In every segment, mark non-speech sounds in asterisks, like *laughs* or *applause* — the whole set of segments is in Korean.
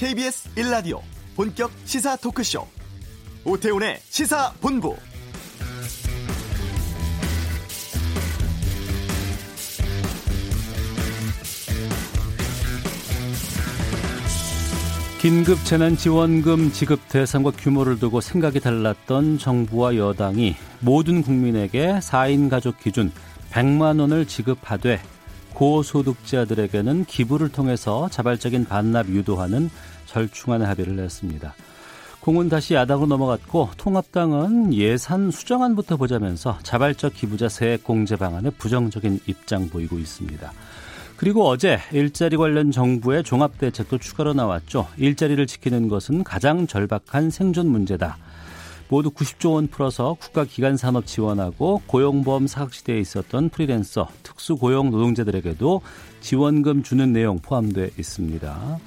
KBS 1라디오 본격 시사 토크쇼. 오태훈의 시사본부. 긴급 재난지원금 지급 대상과 규모를 두고 생각이 달랐던 정부와 여당이 모든 국민에게 4인 가족 기준 100만 원을 지급하되 고소득자들에게는 기부를 통해서 자발적인 반납 유도하는 절충안의 합의를 냈습니다. 공은 다시 야당으로 넘어갔고 통합당은 예산 수정안부터 보자면서 자발적 기부자 세액 공제 방안에 부정적인 입장 보이고 있습니다. 그리고 어제 일자리 관련 정부의 종합대책도 추가로 나왔죠. 일자리를 지키는 것은 가장 절박한 생존 문제다. 모두 90조 원 풀어서 국가기관 산업 지원하고 고용보험 사각지대에 있었던 프리랜서, 특수고용 노동자들에게도 지원금 주는 내용 포함되어 있습니다.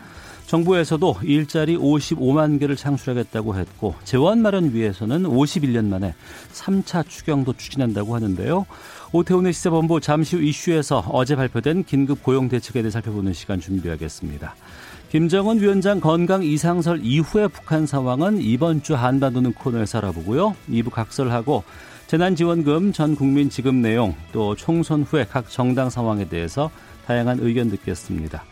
정부에서도 일자리 55만 개를 창출하겠다고 했고 재원 마련 위해서는 51년 만에 3차 추경도 추진한다고 하는데요. 오태훈의 시사본부 잠시 후 이슈에서 어제 발표된 긴급 고용 대책에 대해 살펴보는 시간 준비하겠습니다. 김정은 위원장 건강 이상설 이후의 북한 상황은 이번 주 한반도는 코너에서 알아보고요. 2부 각설하고 재난지원금 전 국민 지급 내용 또 총선 후에 각 정당 상황에 대해서 다양한 의견 듣겠습니다.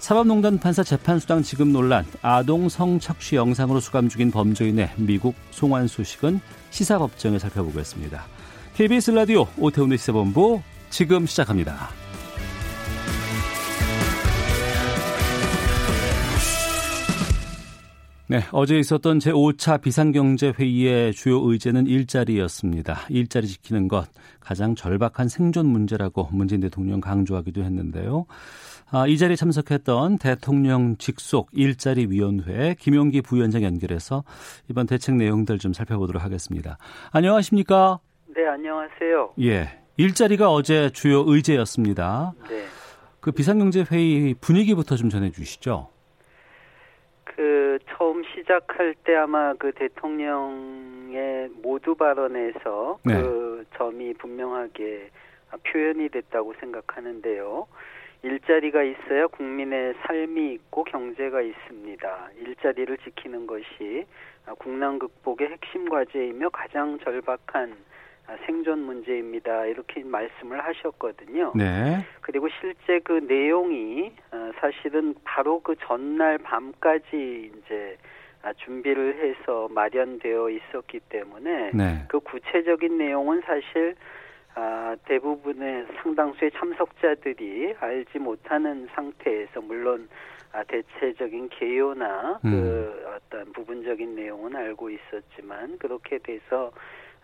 사법농단 판사 재판수당 지급 논란, 아동 성착취 영상으로 수감 중인 범죄인의 미국 송환 소식은 시사법정에 살펴보겠습니다. KBS 라디오 오태훈의 시사본부 지금 시작합니다. 네, 어제 있었던 제5차 비상경제회의의 주요 의제는 일자리였습니다. 일자리 지키는 것, 가장 절박한 생존 문제라고 문재인 대통령 강조하기도 했는데요. 아, 이 자리에 참석했던 대통령 직속 일자리위원회 김용기 부위원장 연결해서 이번 대책 내용들 좀 살펴보도록 하겠습니다. 안녕하십니까? 네, 안녕하세요. 예. 일자리가 어제 주요 의제였습니다. 네. 그 비상경제회의 분위기부터 좀 전해주시죠. 그 처음 시작할 때 아마 그 대통령의 모두 발언에서 네. 그 점이 분명하게 표현이 됐다고 생각하는데요. 일자리가 있어야 국민의 삶이 있고 경제가 있습니다. 일자리를 지키는 것이 국난 극복의 핵심 과제이며 가장 절박한 생존 문제입니다. 이렇게 말씀을 하셨거든요. 네. 그리고 실제 그 내용이 어, 사실은 바로 그 전날 밤까지 이제 준비를 해서 마련되어 있었기 때문에 네. 그 구체적인 내용은 사실 아, 대부분의 상당수의 참석자들이 알지 못하는 상태에서 물론 아, 대체적인 개요나 음. 그 어떤 부분적인 내용은 알고 있었지만 그렇게 돼서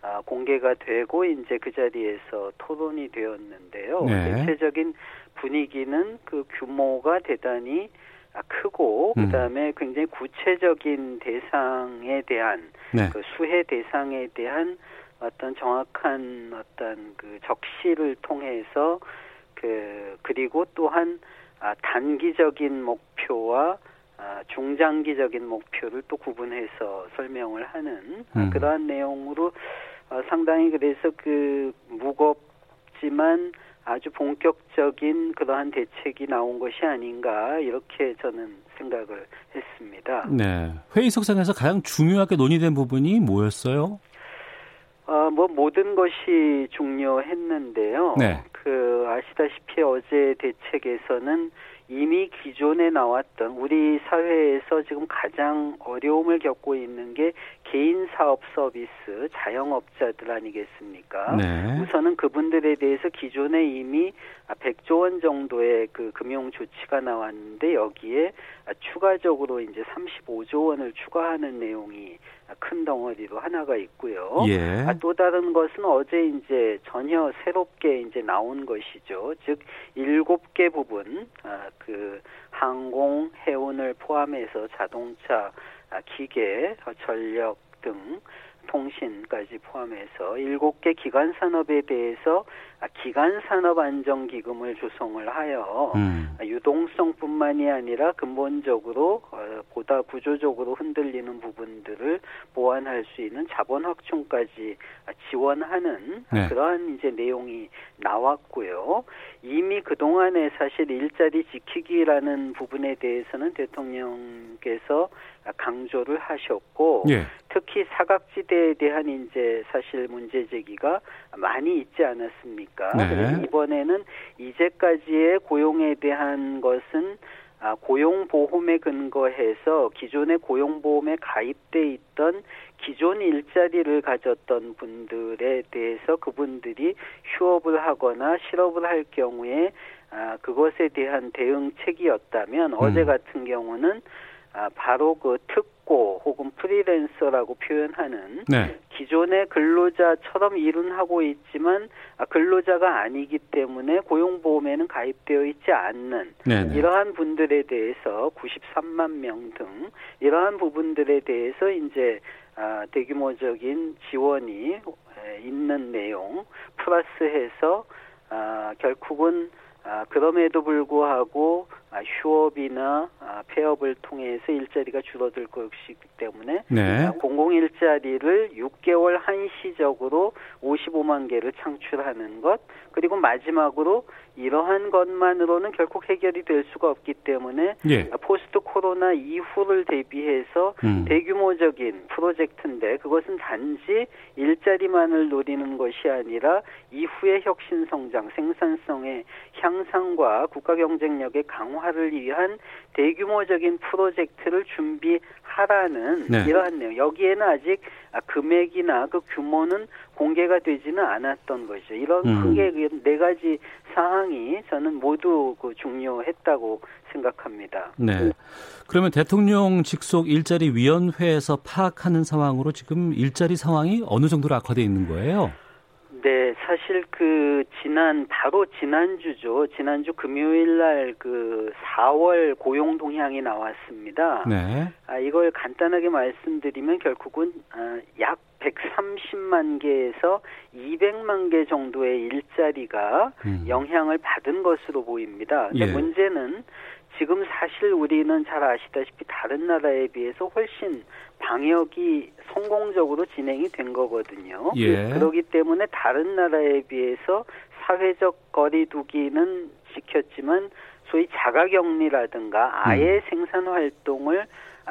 아, 공개가 되고 이제 그 자리에서 토론이 되었는데요. 네. 대체적인 분위기는 그 규모가 대단히 아, 크고 음. 그다음에 굉장히 구체적인 대상에 대한 네. 그 수혜 대상에 대한 어떤 정확한 어떤 그 적시를 통해서 그 그리고 또한 아, 단기적인 목표와 아, 중장기적인 목표를 또 구분해서 설명을 하는 음. 그러한 내용으로 어, 상당히 그래서 그 무겁지만 아주 본격적인 그러한 대책이 나온 것이 아닌가 이렇게 저는 생각을 했습니다. 네. 회의 석상에서 가장 중요하게 논의된 부분이 뭐였어요? 어, 뭐 모든 것이 중요했는데요. 네. 그 아시다시피 어제 대책에서는 이미 기존에 나왔던 우리 사회에서 지금 가장 어려움을 겪고 있는 게 개인 사업 서비스 자영업자들 아니겠습니까? 네. 우선은 그분들에 대해서 기존에 이미 100조 원 정도의 그 금융 조치가 나왔는데 여기에 추가적으로 이제 35조 원을 추가하는 내용이 큰 덩어리로 하나가 있고요. 예. 아, 또 다른 것은 어제 이제 전혀 새롭게 이제 나온 것이죠. 즉 일곱 개 부분 아, 그 항공, 해운을 포함해서 자동차, 아, 기계, 전력 등 통신까지 포함해서 일곱 개 기관 산업에 대해서 기간 산업 안정 기금을 조성을 하여 음. 유동성뿐만이 아니라 근본적으로 어, 보다 구조적으로 흔들리는 부분들을 보완할 수 있는 자본 확충까지 지원하는 네. 그러한 이제 내용이 나왔고요. 이미 그 동안에 사실 일자리 지키기라는 부분에 대해서는 대통령께서 강조를 하셨고 예. 특히 사각지대에 대한 이제 사실 문제 제기가 많이 있지 않았습니까? 네. 이번에는 이제까지의 고용에 대한 것은 아, 고용보험에 근거해서 기존의 고용보험에 가입돼 있던 기존 일자리를 가졌던 분들에 대해서 그분들이 휴업을 하거나 실업을 할 경우에 아, 그것에 대한 대응책이었다면 음. 어제 같은 경우는 아, 바로 그 특 고 혹은 프리랜서라고 표현하는 네. 기존의 근로자처럼 일은 하고 있지만 아, 근로자가 아니기 때문에 고용보험에는 가입되어 있지 않는 네네. 이러한 분들에 대해서 93만 명 등 이러한 부분들에 대해서 이제 아, 대규모적인 지원이 있는 내용 플러스해서 아, 결국은 아, 그럼에도 불구하고 아, 휴업이나 아, 폐업을 통해서 일자리가 줄어들 것이기 때문에 네. 아, 공공 일자리를 6개월 한시적으로 55만 개를 창출하는 것 그리고 마지막으로 이러한 것만으로는 결국 해결이 될 수가 없기 때문에 예. 포스트 코로나 이후를 대비해서 음. 대규모적인 프로젝트인데 그것은 단지 일자리만을 노리는 것이 아니라 이후의 혁신 성장, 생산성의 향상과 국가 경쟁력의 강화를 위한 대규모적인 프로젝트를 준비하라는 네. 이러한 내용. 여기에는 아직 금액이나 그 규모는 공개가 되지는 않았던 것이죠. 이런 음. 크게 그네 가지 사항이 저는 모두 그 중요했다고 생각합니다. 네. 그러면 대통령 직속 일자리 위원회에서 파악하는 상황으로 지금 일자리 상황이 어느 정도로 악화되어 있는 거예요? 네, 사실 그 지난 바로 지난주죠. 지난주 금요일 날 그 4월 고용 동향이 나왔습니다. 네. 아 이걸 간단하게 말씀드리면 결국은 아, 약 130만 개에서 200만 개 정도의 일자리가 음. 영향을 받은 것으로 보입니다. 근데 예. 문제는 지금 사실 우리는 잘 아시다시피 다른 나라에 비해서 훨씬 방역이 성공적으로 진행이 된 거거든요. 예. 그렇기 때문에 다른 나라에 비해서 사회적 거리두기는 지켰지만 소위 자가격리라든가 아예 음. 생산 활동을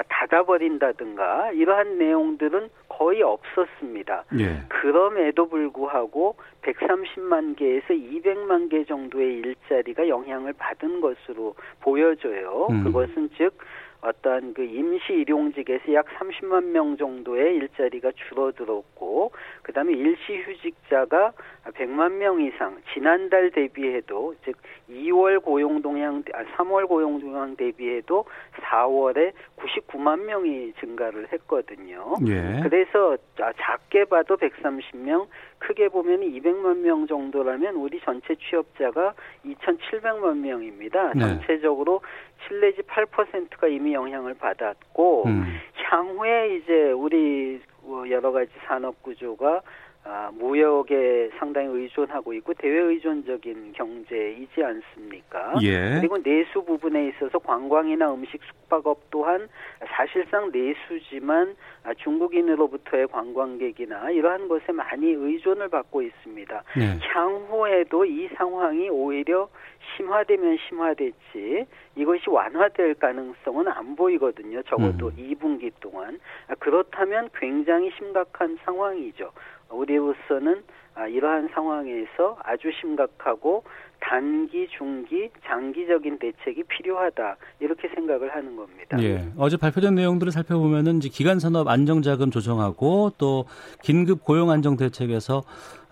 닫아버린다든가 이러한 내용들은 거의 없었습니다. 예. 그럼에도 불구하고 130만 개에서 200만 개 정도의 일자리가 영향을 받은 것으로 보여져요. 음. 그것은 즉 어떤 그 임시 일용직에서 약 30만 명 정도의 일자리가 줄어들었고 그다음에 일시 휴직자가 100만 명 이상 지난달 대비해도 즉 2월 고용 동향 아 3월 고용 동향 대비해도 4월에 99만 명이 증가를 했거든요. 예. 그래서 작게 봐도 130명, 크게 보면 200만 명 정도라면 우리 전체 취업자가 2,700만 명입니다. 네. 전체적으로 7 내지 8%가 이미 영향을 받았고 음. 향후에 이제 우리 뭐 여러 가지 산업 구조가 아, 무역에 상당히 의존하고 있고 대외 의존적인 경제이지 않습니까? 예. 그리고 내수 부분에 있어서 관광이나 음식 숙박업 또한 사실상 내수지만 아, 중국인으로부터의 관광객이나 이러한 것에 많이 의존을 받고 있습니다. 네. 향후에도 이 상황이 오히려 심화되면 심화됐지 이것이 완화될 가능성은 안 보이거든요. 적어도 음. 2분기 동안. 아, 그렇다면 굉장히 심각한 상황이죠. 우리로서는 아, 이러한 상황에서 아주 심각하고 단기, 중기, 장기적인 대책이 필요하다 이렇게 생각을 하는 겁니다. 예. 어제 발표된 내용들을 살펴보면은 이제 기간 산업 안정자금 조정하고 또 긴급 고용 안정 대책에서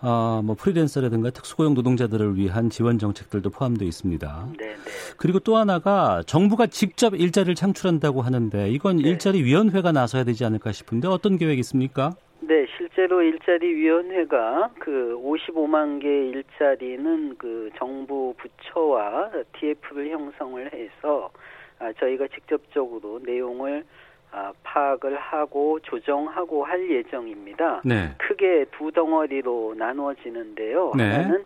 어, 뭐 프리랜서라든가 특수고용 노동자들을 위한 지원 정책들도 포함되어 있습니다. 네, 네. 그리고 또 하나가 정부가 직접 일자리를 창출한다고 하는데 이건 네. 일자리 위원회가 나서야 되지 않을까 싶은데 어떤 계획이 있습니까? 네, 실 제로 일자리 위원회가 그 55만 개 일자리는 그 정부 부처와 TF를 형성을 해서 아, 저희가 직접적으로 내용을 아, 파악을 하고 조정하고 할 예정입니다. 네. 크게 두 덩어리로 나누어지는데요. 네. 하나는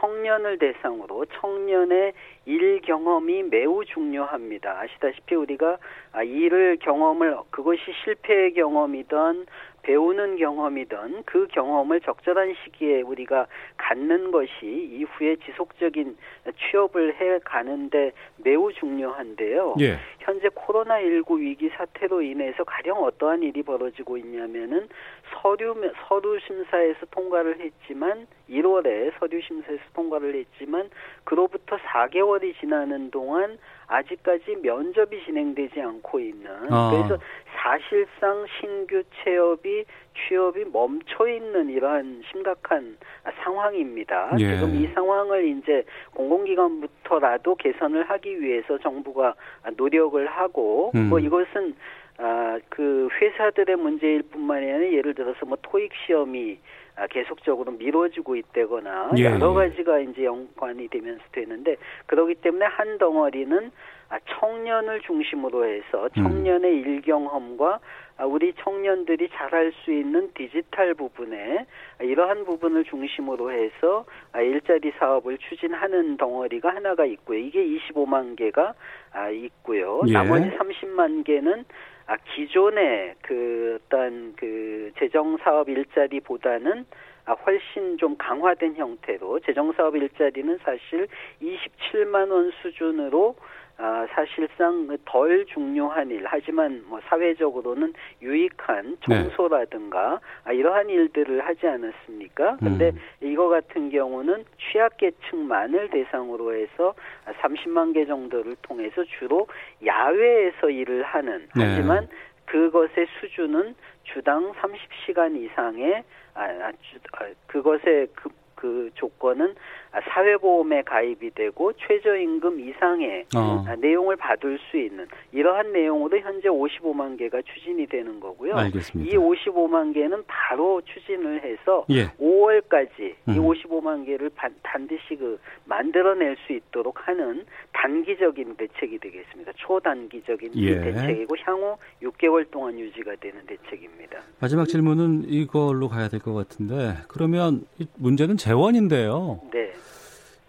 청년을 대상으로 청년의 일 경험이 매우 중요합니다. 아시다시피 우리가 일을 경험을 그것이 실패의 경험이든 배우는 경험이든 그 경험을 적절한 시기에 우리가 갖는 것이 이후에 지속적인 취업을 해 가는데 매우 중요한데요. 예. 현재 코로나19 위기 사태로 인해서 가령 어떠한 일이 벌어지고 있냐면은 서류 서류 심사에서 통과를 했지만 1월에 서류 심사에서 통과를 했지만 그로부터 4개월이 지나는 동안 아직까지 면접이 진행되지 않고 있는 아. 그래서 사실상 신규 취업이 취업이 멈춰 있는 이러한 심각한 상황입니다. 예. 지금 이 상황을 이제 공공기관부터라도 개선을 하기 위해서 정부가 노력을 하고 음. 뭐 이것은 아, 그 회사들의 문제일 뿐만이 아니라 예를 들어서 뭐 토익 시험이 아, 계속적으로 미뤄지고 있다거나 예, 여러 예. 가지가 이제 연관이 되면서 되는데 그렇기 때문에 한 덩어리는 아, 청년을 중심으로 해서 청년의 일경험과 아, 우리 청년들이 잘할 수 있는 디지털 부분에 아, 이러한 부분을 중심으로 해서 아, 일자리 사업을 추진하는 덩어리가 하나가 있고요. 이게 25만 개가 아, 있고요. 예. 나머지 30만 개는 아, 기존의 그 어떤 그 재정 사업 일자리보다는 아, 훨씬 좀 강화된 형태로 재정 사업 일자리는 사실 27만 원 수준으로 아, 사실상 덜 중요한 일, 하지만 뭐 사회적으로는 유익한 네. 청소라든가 아, 이러한 일들을 하지 않았습니까? 근데 음. 이거 같은 경우는 취약계층만을 대상으로 해서 30만 개 정도를 통해서 주로 야외에서 일을 하는 네. 하지만 그것의 수준은 주당 30시간 이상의 아, 아, 주, 아, 그것의 그, 그 조건은 아, 사회보험에 가입이 되고 최저임금 이상의 어. 아, 내용을 받을 수 있는 이러한 내용으로 현재 55만 개가 추진이 되는 거고요. 알겠습니다. 이 55만 개는 바로 추진을 해서 예. 5월까지 음. 이 55만 개를 반, 반드시 그 만들어낼 수 있도록 하는 단기적인 대책이 되겠습니다. 초단기적인 예. 대책이고 향후 6개월 동안 유지가 되는 대책입니다. 마지막 질문은 이걸로 가야 될 것 같은데 그러면 이 문제는 재 원인데요. 네.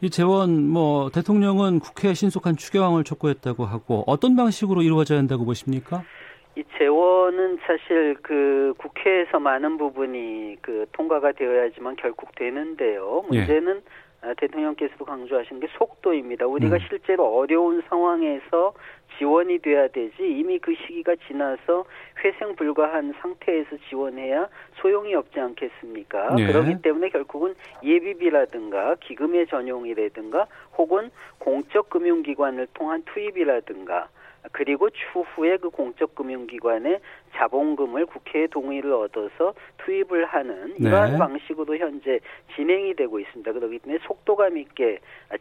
이 재원 뭐 대통령은 국회에 신속한 추경을 촉구했다고 하고 어떤 방식으로 이루어져야 한다고 보십니까? 이 재원은 사실 그 국회에서 많은 부분이 그 통과가 되어야지만 결국 되는데요. 예. 문제는 아, 대통령께서도 강조하신 게 속도입니다. 우리가 음. 실제로 어려운 상황에서 지원이 돼야 되지 이미 그 시기가 지나서 회생 불가한 상태에서 지원해야 소용이 없지 않겠습니까? 예. 그렇기 때문에 결국은 예비비라든가 기금의 전용이라든가 혹은 공적 금융기관을 통한 투입이라든가 그리고 추후에 그 공적 금융기관의 자본금을 국회의 동의를 얻어서 투입을 하는 이러한 네. 방식으로 현재 진행이 되고 있습니다. 그렇기 때문에 속도감 있게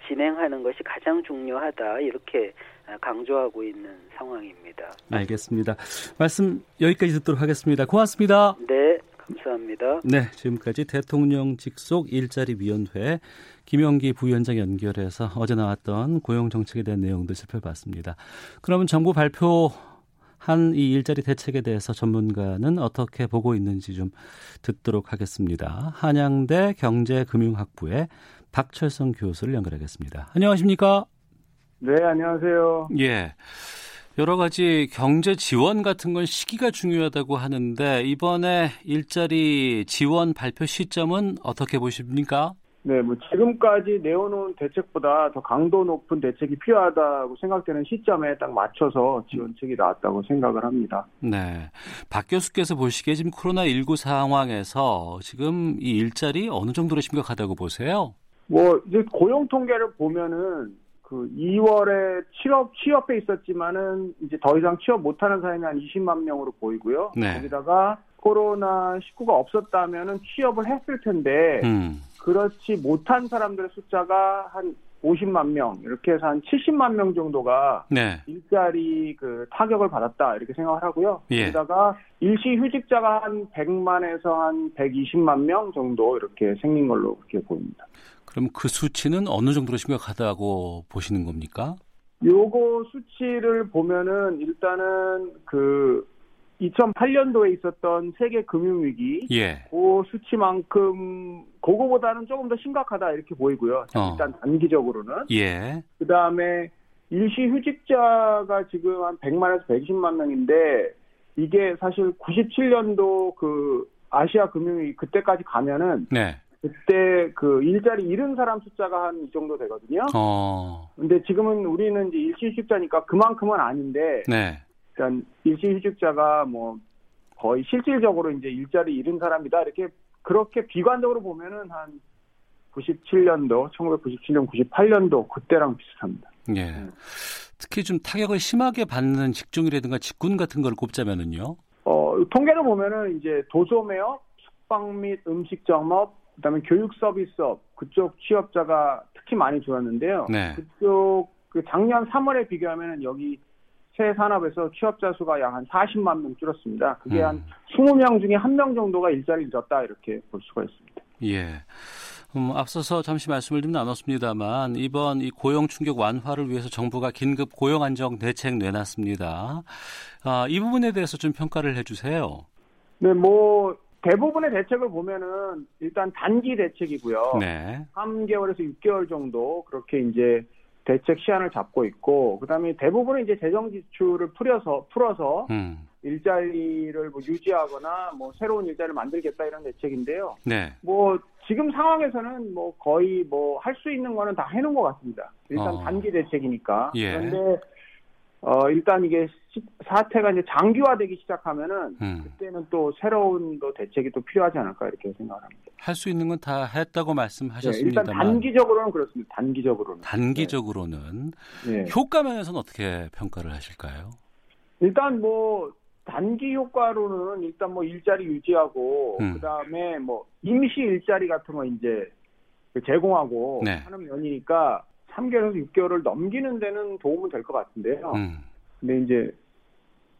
진행하는 것이 가장 중요하다 이렇게 강조하고 있는 상황입니다. 알겠습니다. 말씀 여기까지 듣도록 하겠습니다. 고맙습니다. 네, 감사합니다. 네, 지금까지 대통령 직속 일자리 위원회 김영기 부위원장 연결해서 어제 나왔던 고용 정책에 대한 내용들 살펴봤습니다. 그러면 정부 발표 한 이 일자리 대책에 대해서 전문가는 어떻게 보고 있는지 좀 듣도록 하겠습니다. 한양대 경제금융학부의 박철성 교수를 연결하겠습니다. 안녕하십니까? 네, 안녕하세요. 예. 여러 가지 경제 지원 같은 건 시기가 중요하다고 하는데 이번에 일자리 지원 발표 시점은 어떻게 보십니까? 네, 뭐 지금까지 내어놓은 대책보다 더 강도 높은 대책이 필요하다고 생각되는 시점에 딱 맞춰서 지원책이 나왔다고 생각을 합니다. 네. 박 교수께서 보시기에 지금 코로나 19 상황에서 지금 이 일자리 어느 정도로 심각하다고 보세요? 뭐 이제 고용 통계를 보면은 그 2월에 취업 취업해 있었지만은 이제 더 이상 취업 못하는 사람이 한 20만 명으로 보이고요. 네. 거기다가 코로나 19가 없었다면은 취업을 했을 텐데 음. 그렇지 못한 사람들의 숫자가 한 50만 명 이렇게 해서 한 70만 명 정도가 네. 일자리 그 타격을 받았다 이렇게 생각을 하고요. 예. 게다가 일시 휴직자가 한 100만에서 한 120만 명 정도 이렇게 생긴 걸로 그렇게 보입니다. 그럼 그 수치는 어느 정도로 심각하다고 보시는 겁니까? 요거 수치를 보면은 일단은 그 2008년도에 있었던 세계 금융위기 예. 그 수치만큼 그거보다는 조금 더 심각하다 이렇게 보이고요. 어. 일단 단기적으로는 예. 그 다음에 일시 휴직자가 지금 한 100만에서 120만 명인데 이게 사실 97년도 그 아시아 금융위 그때까지 가면은 네. 그때 그 일자리 잃은 사람 숫자가 한 이 정도 되거든요. 어. 근데 지금은 우리는 이제 일시 휴직자니까 그만큼은 아닌데 네. 일단 일시 휴직자가 뭐 거의 실질적으로 이제 일자리 잃은 사람이다 이렇게 그렇게 비관적으로 보면은 한 97년도, 1997년, 98년도 그때랑 비슷합니다. 예. 특히 좀 타격을 심하게 받는 직종이라든가 직군 같은 걸 꼽자면은요. 어, 통계를 보면은 이제 도소매업, 숙박 및 음식점업, 그다음에 교육 서비스업 그쪽 취업자가 특히 많이 줄었는데요. 네. 그쪽 그 작년 3월에 비교하면은 여기 새 산업에서 취업자 수가 약 한 40만 명 줄었습니다. 그게 음. 한 20명 중에 한명 정도가 일자리를 잃었다 이렇게 볼 수가 있습니다. 예. 음, 앞서서 잠시 말씀을 좀 나눴습니다만 이번 이 고용 충격 완화를 위해서 정부가 긴급 고용 안정 대책 내놨습니다. 아, 이 부분에 대해서 좀 평가를 해주세요. 네, 뭐 대부분의 대책을 보면은 일단 단기 대책이고요. 네. 3개월에서 6개월 정도 그렇게 이제 대책 시한을 잡고 있고 그다음에 대부분은 이제 재정 지출을 풀어서 풀어서 음. 일자리를 뭐 유지하거나 뭐 새로운 일자리를 만들겠다 이런 대책인데요. 네. 뭐 지금 상황에서는 뭐 거의 뭐 할 수 있는 거는 다 해놓은 것 같습니다. 일단 어. 단기 대책이니까. 예. 그런데 어 일단 이게 시- 사태가 이제 장기화되기 시작하면은 음. 그때는 또 새로운 또 대책이 또 필요하지 않을까 이렇게 생각합니다. 할 수 있는 건 다 했다고 네, 일단 단기적으로는 그렇습니다. 단기적으로는. 단기적으로는 네. 효과 면에서는 어떻게 평가를 하실까요? 일단 뭐 단기 효과로는 일단 뭐 일자리 유지하고 음. 그다음에 뭐 임시 일자리 같은 거 이제 그 제공하고 네. 하는 면이니까 3개월에서 6개월을 넘기는 데는 도움은 될 것 같은데요. 음. 근데 이제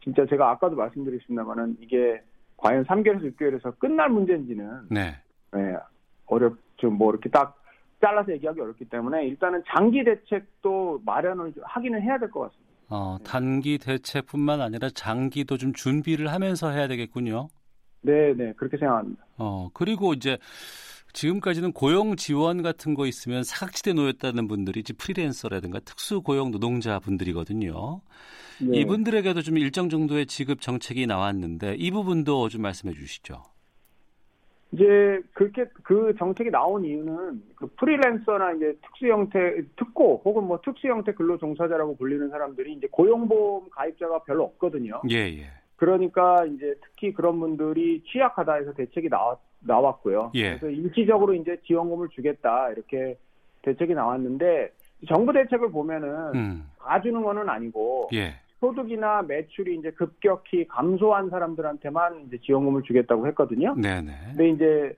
진짜 제가 아까도 말씀드렸습니다만은 이게 과연 3개월에서 6개월에서 끝날 문제인지는 네. 예, 어렵 좀 뭐 이렇게 딱 잘라서 얘기하기 어렵기 때문에 일단은 장기 대책도 마련을 좀 하기는 해야 될 것 같습니다. 어, 단기 대책뿐만 아니라 장기도 좀 준비를 하면서 해야 되겠군요. 네, 네 그렇게 생각합니다. 어, 그리고 이제 지금까지는 고용 지원 같은 거 있으면 사각지대 놓였다는 분들이 이제 프리랜서라든가 특수 고용 노동자 분들이거든요. 네. 이분들에게도 좀 일정 정도의 지급 정책이 나왔는데 이 부분도 좀 말씀해 주시죠. 이제 그렇게 그 정책이 나온 이유는 그 프리랜서나 이제 특수 형태 특고 혹은 뭐 특수 형태 근로 종사자라고 불리는 사람들이 이제 고용보험 가입자가 별로 없거든요. 예, 예. 그러니까 이제 특히 그런 분들이 취약하다 해서 대책이 나왔, 나왔고요. 예. 그래서 일시적으로 이제 지원금을 주겠다 이렇게 대책이 나왔는데 정부 대책을 보면은 음. 다 주는 거는 아니고 예. 소득이나 매출이 이제 급격히 감소한 사람들한테만 이제 지원금을 주겠다고 했거든요. 네, 네. 근데 이제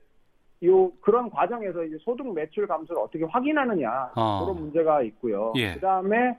요 그런 과정에서 이제 소득 매출 감소를 어떻게 확인하느냐 어. 그런 문제가 있고요. 예. 그다음에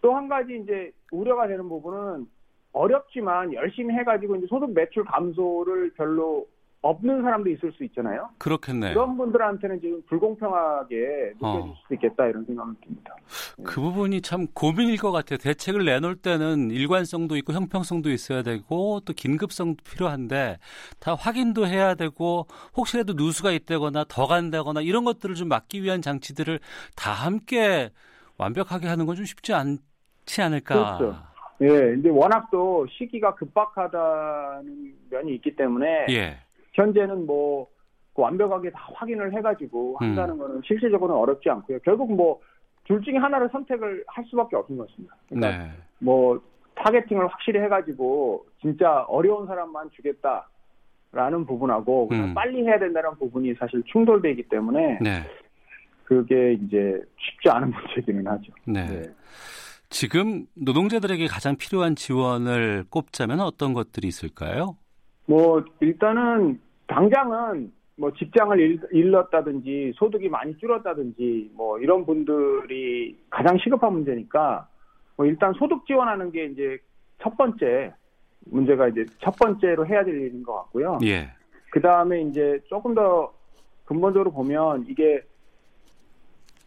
또 한 가지 이제 우려가 되는 부분은 어렵지만 열심히 해가지고 이제 소득 매출 감소를 별로 없는 사람도 있을 수 있잖아요. 그렇겠네요. 그런 분들한테는 지금 불공평하게 느껴질 어. 수도 있겠다 이런 생각이 듭니다. 그 부분이 참 고민일 것 같아요. 대책을 내놓을 때는 일관성도 있고 형평성도 있어야 되고 또 긴급성도 필요한데 다 확인도 해야 되고 혹시라도 누수가 있다거나 더 간다거나 이런 것들을 좀 막기 위한 장치들을 다 함께 완벽하게 하는 건 좀 쉽지 않지 않을까. 그렇죠. 예, 이제 워낙 또 시기가 급박하다는 면이 있기 때문에 예. 현재는 뭐그 완벽하게 다 확인을 해가지고 음. 한다는 거는 실질적으로는 어렵지 않고요. 결국 뭐 둘 중에 하나를 선택을 할 수밖에 없는 것입니다. 그러니까 네. 뭐 타겟팅을 확실히 해가지고 진짜 어려운 사람만 주겠다 라는 부분하고 그냥 음. 빨리 해야 된다는 부분이 사실 충돌되기 때문에 네. 그게 이제 쉽지 않은 *laughs* 문제기는 하죠. 네. 네. 지금 노동자들에게 가장 필요한 지원을 꼽자면 어떤 것들이 있을까요? 뭐 일단은 당장은 뭐 직장을 잃- 잃었다든지 소득이 많이 줄었다든지 뭐 이런 분들이 가장 시급한 문제니까 뭐 일단 소득 지원하는 게 이제 첫 번째 문제가 이제 첫 번째로 해야 될 일인 것 같고요. 예. 그 다음에 이제 조금 더 근본적으로 보면 이게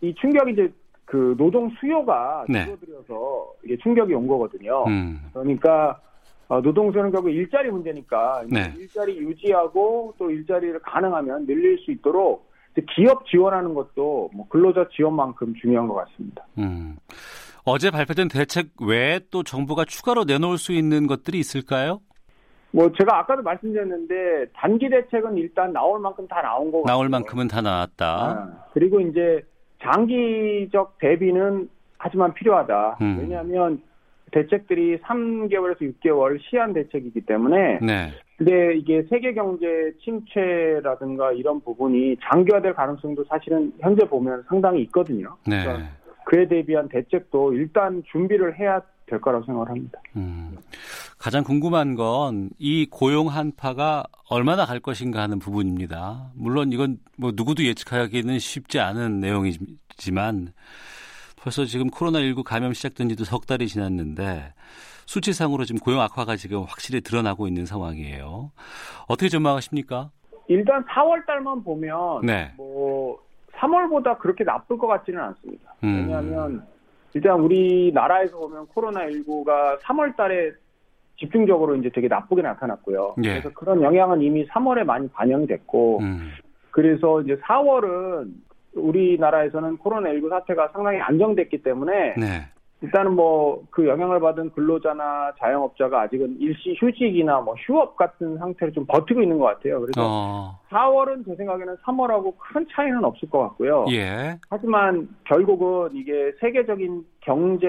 이 충격이 이제 그 노동 수요가 네. 줄어들어서 이게 충격이 온 거거든요. 음. 그러니까 어, 노동조는 결국 일자리 문제니까 네. 일자리 유지하고 또 일자리를 가능하면 늘릴 수 있도록 기업 지원하는 것도 뭐 근로자 지원만큼 중요한 것 같습니다. 음. 어제 발표된 대책 외에 또 정부가 추가로 내놓을 수 있는 것들이 있을까요? 뭐 제가 아까도 말씀드렸는데 단기 대책은 일단 나올 만큼 다 나온 거고 나올 만큼은 다 나왔다. 아, 그리고 이제 장기적 대비는 하지만 필요하다. 음. 왜냐하면 대책들이 3개월에서 6개월 시한 대책이기 때문에 네. 근데 이게 세계 경제 침체라든가 이런 부분이 장기화될 가능성도 사실은 현재 보면 상당히 있거든요. 네. 그러니까 그에 대비한 대책도 일단 준비를 해야 될 거라고 생각을 합니다. 음, 가장 궁금한 건 이 고용 한파가 얼마나 갈 것인가 하는 부분입니다. 물론 이건 뭐 누구도 예측하기는 쉽지 않은 내용이지만 벌써 지금 코로나19 감염 시작된 지도 석 달이 지났는데 수치상으로 지금 고용 악화가 지금 확실히 드러나고 있는 상황이에요. 어떻게 전망하십니까? 일단 4월 달만 보면 네. 뭐 3월보다 그렇게 나쁠 것 같지는 않습니다. 음. 왜냐하면 일단 우리나라에서 보면 코로나19가 3월 달에 집중적으로 이제 되게 나쁘게 나타났고요. 예. 그래서 그런 영향은 이미 3월에 많이 반영이 됐고, 음. 그래서 이제 4월은 우리나라에서는 코로나19 사태가 상당히 안정됐기 때문에 네. 일단은 뭐 그 영향을 받은 근로자나 자영업자가 아직은 일시 휴직이나 뭐 휴업 같은 상태로 좀 버티고 있는 것 같아요. 그래서 어. 4월은 제 생각에는 3월하고 큰 차이는 없을 것 같고요. 예. 하지만 결국은 이게 세계적인 경제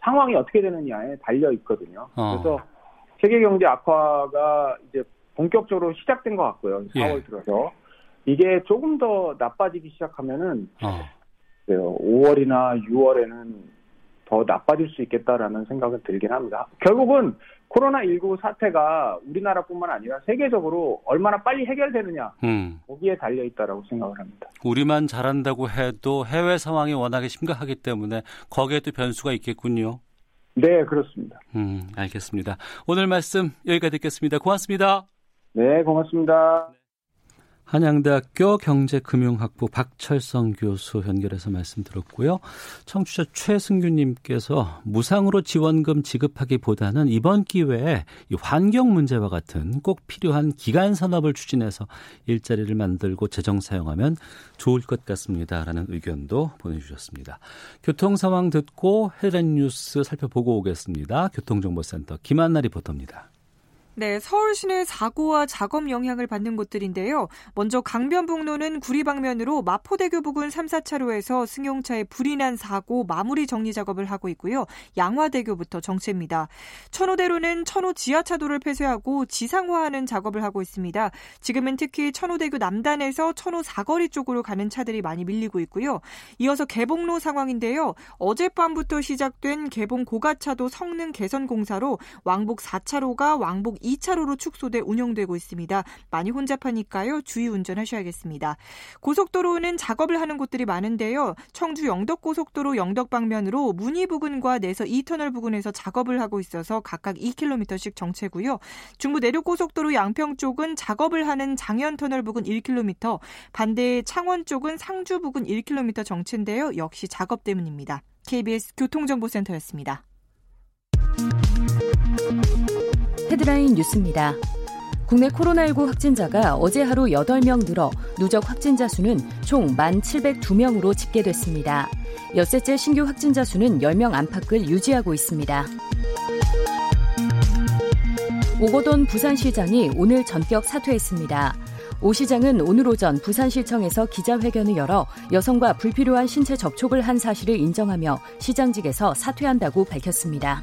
상황이 어떻게 되느냐에 달려 있거든요. 어. 그래서 세계 경제 악화가 이제 본격적으로 시작된 것 같고요. 4월 예. 들어서 이게 조금 더 나빠지기 시작하면은 어. 5월이나 6월에는 더 나빠질 수 있겠다라는 생각은 들긴 합니다. 결국은 코로나19 사태가 우리나라뿐만 아니라 세계적으로 얼마나 빨리 해결되느냐 음. 거기에 달려 있다라고 생각을 합니다. 우리만 잘한다고 해도 해외 상황이 워낙에 심각하기 때문에 거기에 또 변수가 있겠군요. 네, 그렇습니다. 음, 알겠습니다. 오늘 말씀 여기까지 듣겠습니다. 고맙습니다. 네, 고맙습니다. 한양대학교 경제금융학부 박철성 교수 연결해서 말씀 들었고요. 청취자 최승규님께서 무상으로 지원금 지급하기보다는 이번 기회에 환경 문제와 같은 꼭 필요한 기간 산업을 추진해서 일자리를 만들고 재정 사용하면 좋을 것 같습니다라는 의견도 보내주셨습니다. 교통 상황 듣고 헤드라인 뉴스 살펴보고 오겠습니다. 교통정보센터 김한나 리포터입니다. 네, 서울 시내 사고와 작업 영향을 받는 곳들인데요. 먼저 강변북로는 구리 방면으로 마포대교 부근 3, 4차로에서 승용차에 불이 난 사고 마무리 정리 작업을 하고 있고요. 양화대교부터 정체입니다. 천호대로는 천호 지하차도를 폐쇄하고 지상화하는 작업을 하고 있습니다. 지금은 특히 천호대교 남단에서 천호 사거리 쪽으로 가는 차들이 많이 밀리고 있고요. 이어서 개봉로 상황인데요. 어젯밤부터 시작된 개봉 고가차도 성능 개선 공사로 왕복 4차로가 왕복 2차로로 축소돼 운영되고 있습니다. 많이 혼잡하니까요. 주의 운전하셔야겠습니다. 고속도로는 작업을 하는 곳들이 많은데요. 청주 영덕고속도로 영덕 방면으로 문희 부근과 내서 2터널 부근에서 작업을 하고 있어서 각각 2km씩 정체고요. 중부 내륙고속도로 양평 쪽은 작업을 하는 장현터널 부근 1km, 반대 창원 쪽은 상주 부근 1km 정체인데요. 역시 작업 때문입니다. KBS 교통정보센터였습니다. 헤드라인 뉴스입니다. 국내 코로나19 확진자가 어제 하루 8명 늘어 누적 확진자 수는 총 1,702명으로 집계됐습니다. 엿새째 신규 확진자 수는 10명 안팎을 유지하고 있습니다. 오거돈 부산시장이 오늘 전격 사퇴했습니다. 오 시장은 오늘 오전 부산시청에서 기자회견을 열어 여성과 불필요한 신체 접촉을 한 사실을 인정하며 시장직에서 사퇴한다고 밝혔습니다.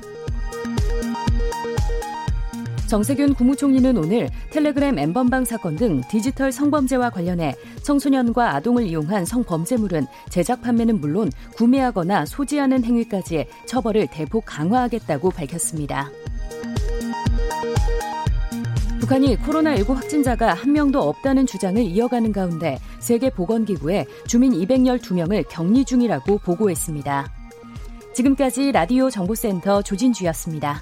정세균 국무총리는 오늘 텔레그램 엠번방 사건 등 디지털 성범죄와 관련해 청소년과 아동을 이용한 성범죄물은 제작 판매는 물론 구매하거나 소지하는 행위까지의 처벌을 대폭 강화하겠다고 밝혔습니다. 북한이 코로나19 확진자가 한 명도 없다는 주장을 이어가는 가운데 세계보건기구에 주민 212명을 격리 중이라고 보고했습니다. 지금까지 라디오 정보센터 조진주였습니다.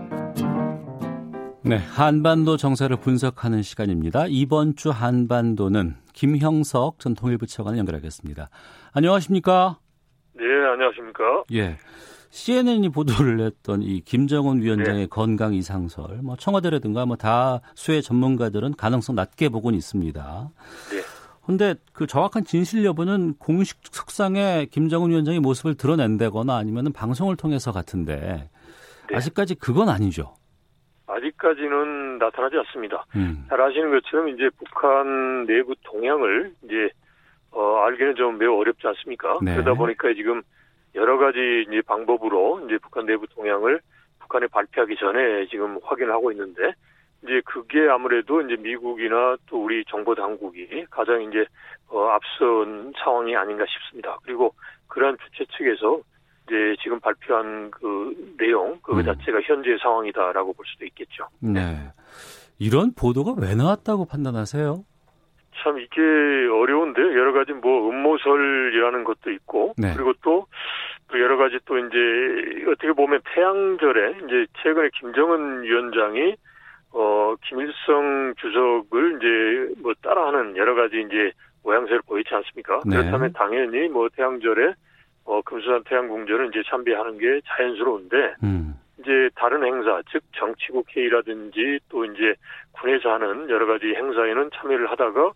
네, 한반도 정세를 분석하는 시간입니다. 이번 주 한반도는 김형석 전 통일부 차관을 연결하겠습니다. 안녕하십니까? 네, 안녕하십니까? 예. CNN이 보도를 했던 이 김정은 위원장의 네. 건강 이상설, 뭐 청와대라든가 뭐 다수의 전문가들은 가능성 낮게 보고는 있습니다. 네. 근데 그 정확한 진실 여부는 공식 석상에 김정은 위원장의 모습을 드러낸다거나 아니면 방송을 통해서 같은데 네. 아직까지 그건 아니죠. 아직까지는 나타나지 않습니다. 음. 잘 아시는 것처럼 이제 북한 내부 동향을 이제 어, 알기는 좀 매우 어렵지 않습니까? 네. 그러다 보니까 지금 여러 가지 이제 방법으로 이제 북한 내부 동향을 북한에 발표하기 전에 지금 확인을 하고 있는데 이제 그게 아무래도 이제 미국이나 또 우리 정보 당국이 가장 이제 어, 앞선 상황이 아닌가 싶습니다. 그리고 그러한 주최 측에서 이제 지금 발표한 그 내용 그 음. 자체가 현재 상황이다라고 볼 수도 있겠죠. 네. 이런 보도가 왜 나왔다고 판단하세요? 참 이게 어려운데 여러 가지 뭐 음모설이라는 것도 있고 네. 그리고 또, 또 여러 가지 또 이제 어떻게 보면 태양절에 이제 최근에 김정은 위원장이 어 김일성 주석을 이제 뭐 따라하는 여러 가지 이제 모양새를 보이지 않습니까? 네. 그렇다면 당연히 뭐 태양절에 어, 금수산 태양궁전을 이제 참배하는 게 자연스러운데, 음. 이제 다른 행사, 즉 정치국 회의라든지 또 이제 군에서 하는 여러 가지 행사에는 참여를 하다가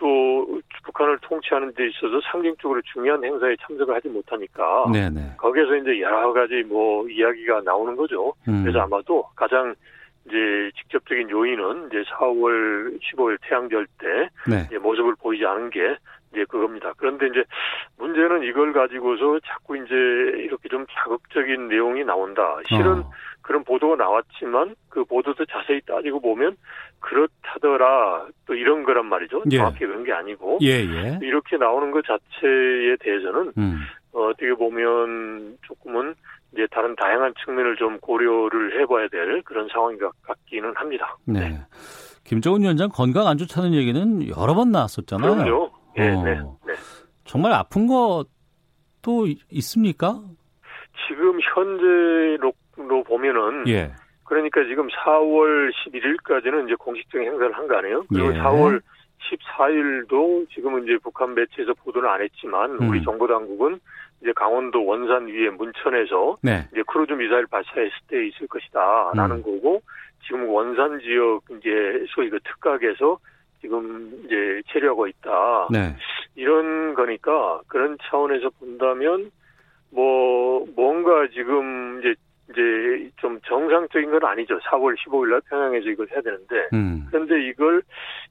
또 북한을 통치하는 데 있어서 상징적으로 중요한 행사에 참석을 하지 못하니까 네네. 거기에서 이제 여러 가지 뭐 이야기가 나오는 거죠. 음. 그래서 아마도 가장 이제 직접적인 요인은 이제 4월 15일 태양절 때 네. 모습을 보이지 않은 게 이제 그겁니다. 그런데 이제 문제는 이걸 가지고서 자꾸 이제 이렇게 좀 자극적인 내용이 나온다. 실은 어. 그런 보도가 나왔지만 그 보도도 자세히 따지고 보면 그렇다더라 또 이런 거란 말이죠. 예. 정확히 그런 게 아니고 예, 예. 이렇게 나오는 것 자체에 대해서는 음. 어, 어떻게 보면 조금은 이제 다른 다양한 측면을 좀 고려를 해봐야 될 그런 상황이 같기는 합니다. 네. 네. 김정은 위원장 건강 안 좋다는 얘기는 여러 번 나왔었잖아요. 그럼요. 네, 어. 네, 네. 정말 아픈 것도 있습니까? 지금 현재로 보면은 예. 그러니까 지금 4월 11일까지는 이제 공식적인 행사를 한 거 아니에요? 그리고 예. 4월 14일도 지금은 이제 북한 매체에서 보도는 안 했지만 음. 우리 정보 당국은 이제 강원도 원산 위에 문천에서 네. 이제 크루즈 미사일 발사했을 때 있을 것이다라는 음. 거고 지금 원산 지역 이제 소위 그 특각에서 지금 이제 체류하고 있다. 네. 이런 거니까 그런 차원에서 본다면 뭐 뭔가 지금 이제 이제 좀 정상적인 건 아니죠. 4월 15일 날 평양에서 이걸 해야 되는데. 음. 그런데 이걸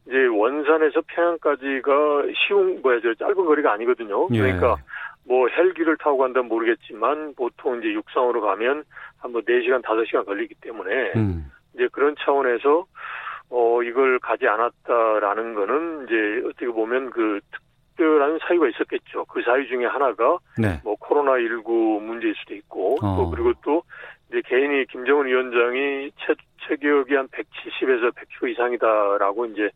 이제 원산에서 평양까지가 쉬운 뭐야 저 짧은 거리가 아니거든요. 예. 그러니까 뭐 헬기를 타고 간다면 모르겠지만 보통 이제 육상으로 가면 한뭐 4시간 5시간 걸리기 때문에 음. 이제 그런 차원에서 어, 이걸 가지 않았다라는 거는 이제 어떻게 보면 그 특별한 사유가 있었겠죠. 그 사유 중에 하나가 네. 뭐 코로나19 문제일 수도 있고 어. 또 그리고 또 이제 개인이 김정은 위원장이 체, 체격이 한 170에서 100kg 이상이다라고 이제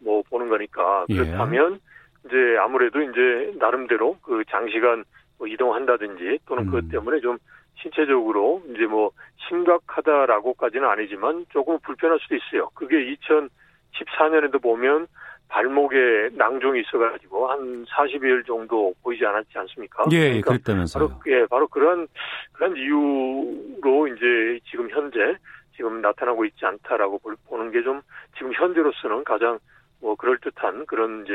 뭐 보는 거니까 예. 그렇다면 예. 이제 아무래도 이제 나름대로 그 장시간 뭐 이동한다든지 또는 음. 그것 때문에 좀 신체적으로 이제 뭐 심각하다라고까지는 아니지만 조금 불편할 수도 있어요. 그게 2014년에도 보면 발목에 낭종이 있어가지고 한 40일 정도 보이지 않았지 않습니까? 예, 예 그러니까 그랬다면서요. 바로, 예, 바로 그런, 그런 이유로 이제 지금 현재 지금 나타나고 있지 않다라고 보는 게 좀 지금 현재로서는 가장 뭐 그럴 듯한 그런 이제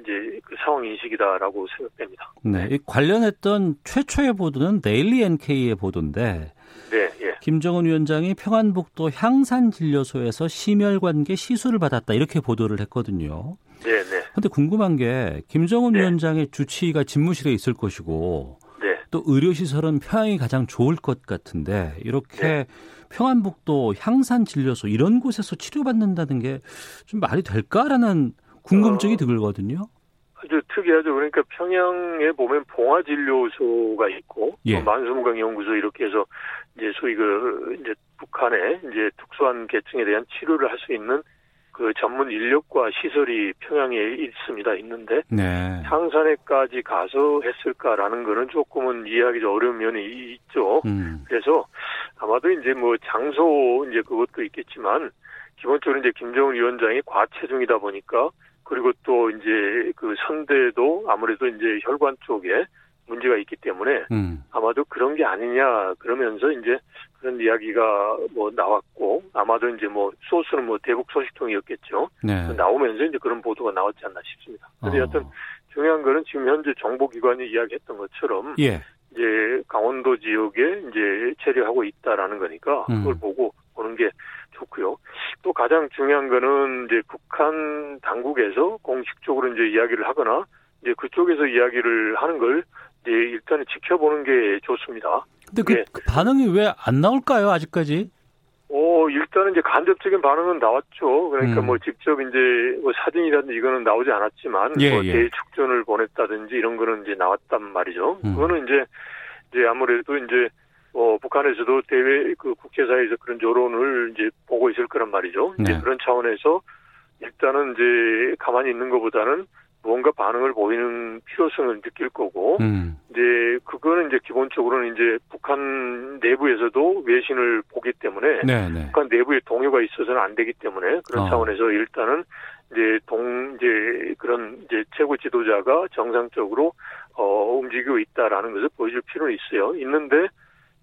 이제 그 상황 인식이다라고 생각됩니다. 네, 이 관련했던 최초의 보도는 데일리 NK의 보도인데, 네, 예. 김정은 위원장이 평안북도 향산 진료소에서 심혈관계 시술을 받았다 이렇게 보도를 했거든요. 네, 네. 근데 궁금한 게 김정은 네. 위원장의 주치의가 집무실에 있을 것이고, 네. 또 의료시설은 평양이 가장 좋을 것 같은데 이렇게 네. 평안북도 향산진료소 이런 곳에서 치료받는다는 게 좀 말이 될까라는 궁금증이 어, 들거든요. 아주 특이하죠. 그러니까 평양에 보면 봉화진료소가 있고 예. 만수무강 연구소 이렇게 해서 이제 소위 그 이제 북한의 이제 특수한 계층에 대한 치료를 할 수 있는 그 전문 인력과 시설이 평양에 있습니다. 있는데 네. 향산에까지 가서 했을까라는 거는 조금은 이해하기 좀 어려운 면이 있죠. 음. 그래서 아마도 이제 뭐 장소 이제 그것도 있겠지만 기본적으로 이제 김정은 위원장이 과체중이다 보니까 그리고 또 이제 그 선대도 아무래도 이제 혈관 쪽에 문제가 있기 때문에 음. 아마도 그런 게 아니냐 그러면서 이제 그런 이야기가 뭐 나왔고 아마도 이제 뭐 소스는 뭐 대북 소식통이었겠죠. 네. 나오면서 이제 그런 보도가 나왔지 않나 싶습니다. 근데 어. 여튼 중요한 거는 지금 현재 정보기관이 이야기했던 것처럼 예. 이제 강원도 지역에 이제 체류하고 있다라는 거니까 음. 그걸 보고 보는 게 좋고요. 또 가장 중요한 거는 이제 북한 당국에서 공식적으로 이제 이야기를 하거나 이제 그쪽에서 이야기를 하는 걸 이제 일단은 지켜보는 게 좋습니다. 근데 그 네. 반응이 왜 안 나올까요, 아직까지? 어, 일단은 이제 간접적인 반응은 나왔죠. 그러니까 음. 뭐 직접 이제 뭐 사진이라든지 이거는 나오지 않았지만 예, 뭐 예. 대축전을 보냈다든지 이런 거는 이제 나왔단 말이죠. 음. 그거는 이제 이제 아무래도 이제 어, 북한에서도 대외 그 국제사회에서 그런 여론을 이제 보고 있을 거란 말이죠. 네. 이제 그런 차원에서 일단은 이제 가만히 있는 것보다는 뭔가 반응을 보이는 필요성을 느낄 거고, 음. 이제 그거는 이제 기본적으로는 이제 북한 내부에서도 외신을 보기 때문에 네네. 네. 북한 내부에 동요가 있어서는 안 되기 때문에 그런 어. 차원에서 일단은 이제 동 이제 그런 이제 최고 지도자가 정상적으로 어 움직이고 있다라는 것을 보여줄 필요는 있어요. 있는데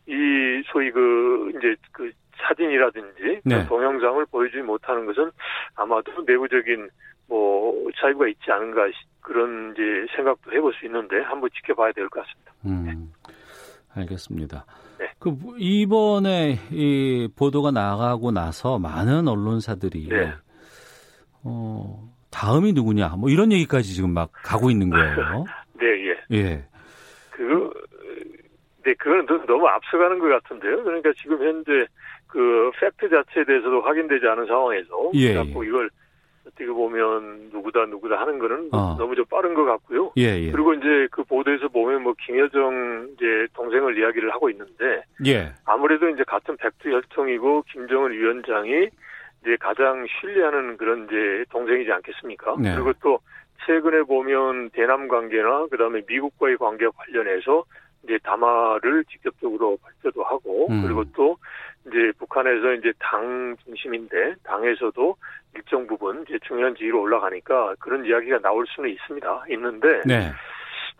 이 소위 그 이제 그 사진이라든지 네. 동영상을 보여주지 못하는 것은 아마도 내부적인 뭐 차이가 있지 않은가 그런 이제 생각도 해볼 수 있는데 한번 지켜봐야 될 것 같습니다. 음, 알겠습니다. 네. 그 이번에 이 보도가 나가고 나서 많은 언론사들이 네. 어 다음이 누구냐 뭐 이런 얘기까지 지금 막 가고 있는 거예요. *laughs* 네, 예. 예. 그 네, 그거는 너무 앞서가는 것 같은데요. 그러니까 지금 현재 그 팩트 자체에 대해서도 확인되지 않은 상황에서 예, 자꾸 예. 이걸 어떻게 보면 누구다 누구다 하는 거는 어. 너무 좀 빠른 것 같고요. 예, 예. 그리고 이제 그 보도에서 보면 뭐 김여정 이제 동생을 이야기를 하고 있는데 예. 아무래도 이제 같은 백두 혈통이고 김정은 위원장이 이제 가장 신뢰하는 그런 이제 동생이지 않겠습니까? 네. 그리고 또 최근에 보면 대남 관계나 그다음에 미국과의 관계 관련해서 이제 담화를 직접적으로 발표도 하고 음. 그리고 또 이제 북한에서 이제 당 중심인데 당에서도 일정 부분 이제 중요한 지위로 올라가니까 그런 이야기가 나올 수는 있습니다. 있는데 네.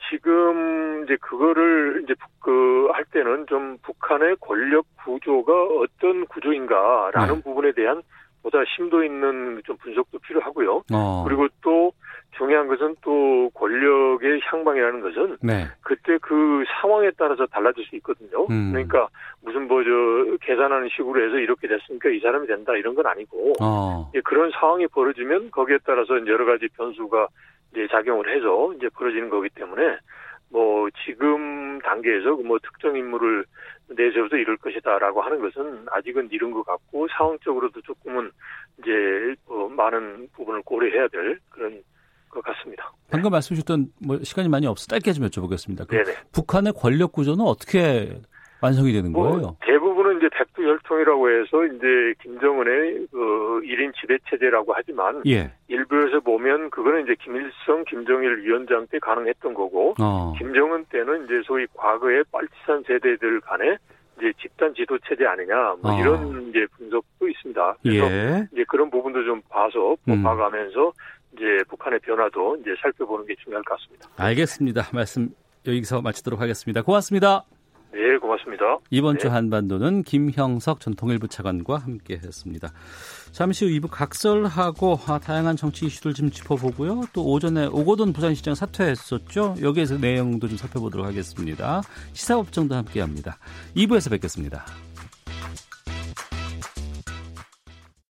지금 이제 그거를 이제 그 할 때는 좀 북한의 권력 구조가 어떤 구조인가라는 네. 부분에 대한 보다 심도 있는 좀 분석도 필요하고요. 어. 그리고 또 중요한 것은 또 권력의 향방이라는 것은 네. 그때 그 상황에 따라서 달라질 수 있거든요. 음. 그러니까 무슨 뭐 저 계산하는 식으로 해서 이렇게 됐으니까 이 사람이 된다 이런 건 아니고 어. 그런 상황이 벌어지면 거기에 따라서 여러 가지 변수가 이제 작용을 해서 이제 벌어지는 거기 때문에 뭐 지금 단계에서 뭐 특정 인물을 내세워서 이럴 것이다라고 하는 것은 아직은 이른 것 같고 상황적으로도 조금은 이제 뭐 많은 부분을 고려해야 될 그런 것 같습니다. 방금 말씀 주셨던 뭐 시간이 많이 없어 짧게 좀 여쭤보겠습니다. 그 북한의 권력 구조는 어떻게 완성이 되는 뭐 거예요? 대부분은 이제 백두혈통이라고 해서 이제 김정은의 그 1인 지대 체제라고 하지만 예. 일부에서 보면 그거는 이제 김일성, 김정일 위원장 때 가능했던 거고 어. 김정은 때는 이제 소위 과거의 빨치산 세대들 간에 이제 집단 지도 체제 아니냐 뭐 어. 이런 이제 분석도 있습니다. 그래서 예. 이제 그런 부분도 좀 봐서 음. 봐가면서 이제 북한의 변화도 이제 살펴보는 게 중요할 것 같습니다. 알겠습니다. 말씀 여기서 마치도록 하겠습니다. 고맙습니다. 네, 고맙습니다. 이번 네. 주 한반도는 김형석 전 통일부 차관과 함께 했습니다. 잠시 후 2부 각설하고 아, 다양한 정치 이슈들 좀 짚어보고요. 또 오전에 오거돈 부산시장 사퇴했었죠. 여기에서 내용도 좀 살펴보도록 하겠습니다. 시사법정도 함께 합니다. 2부에서 뵙겠습니다.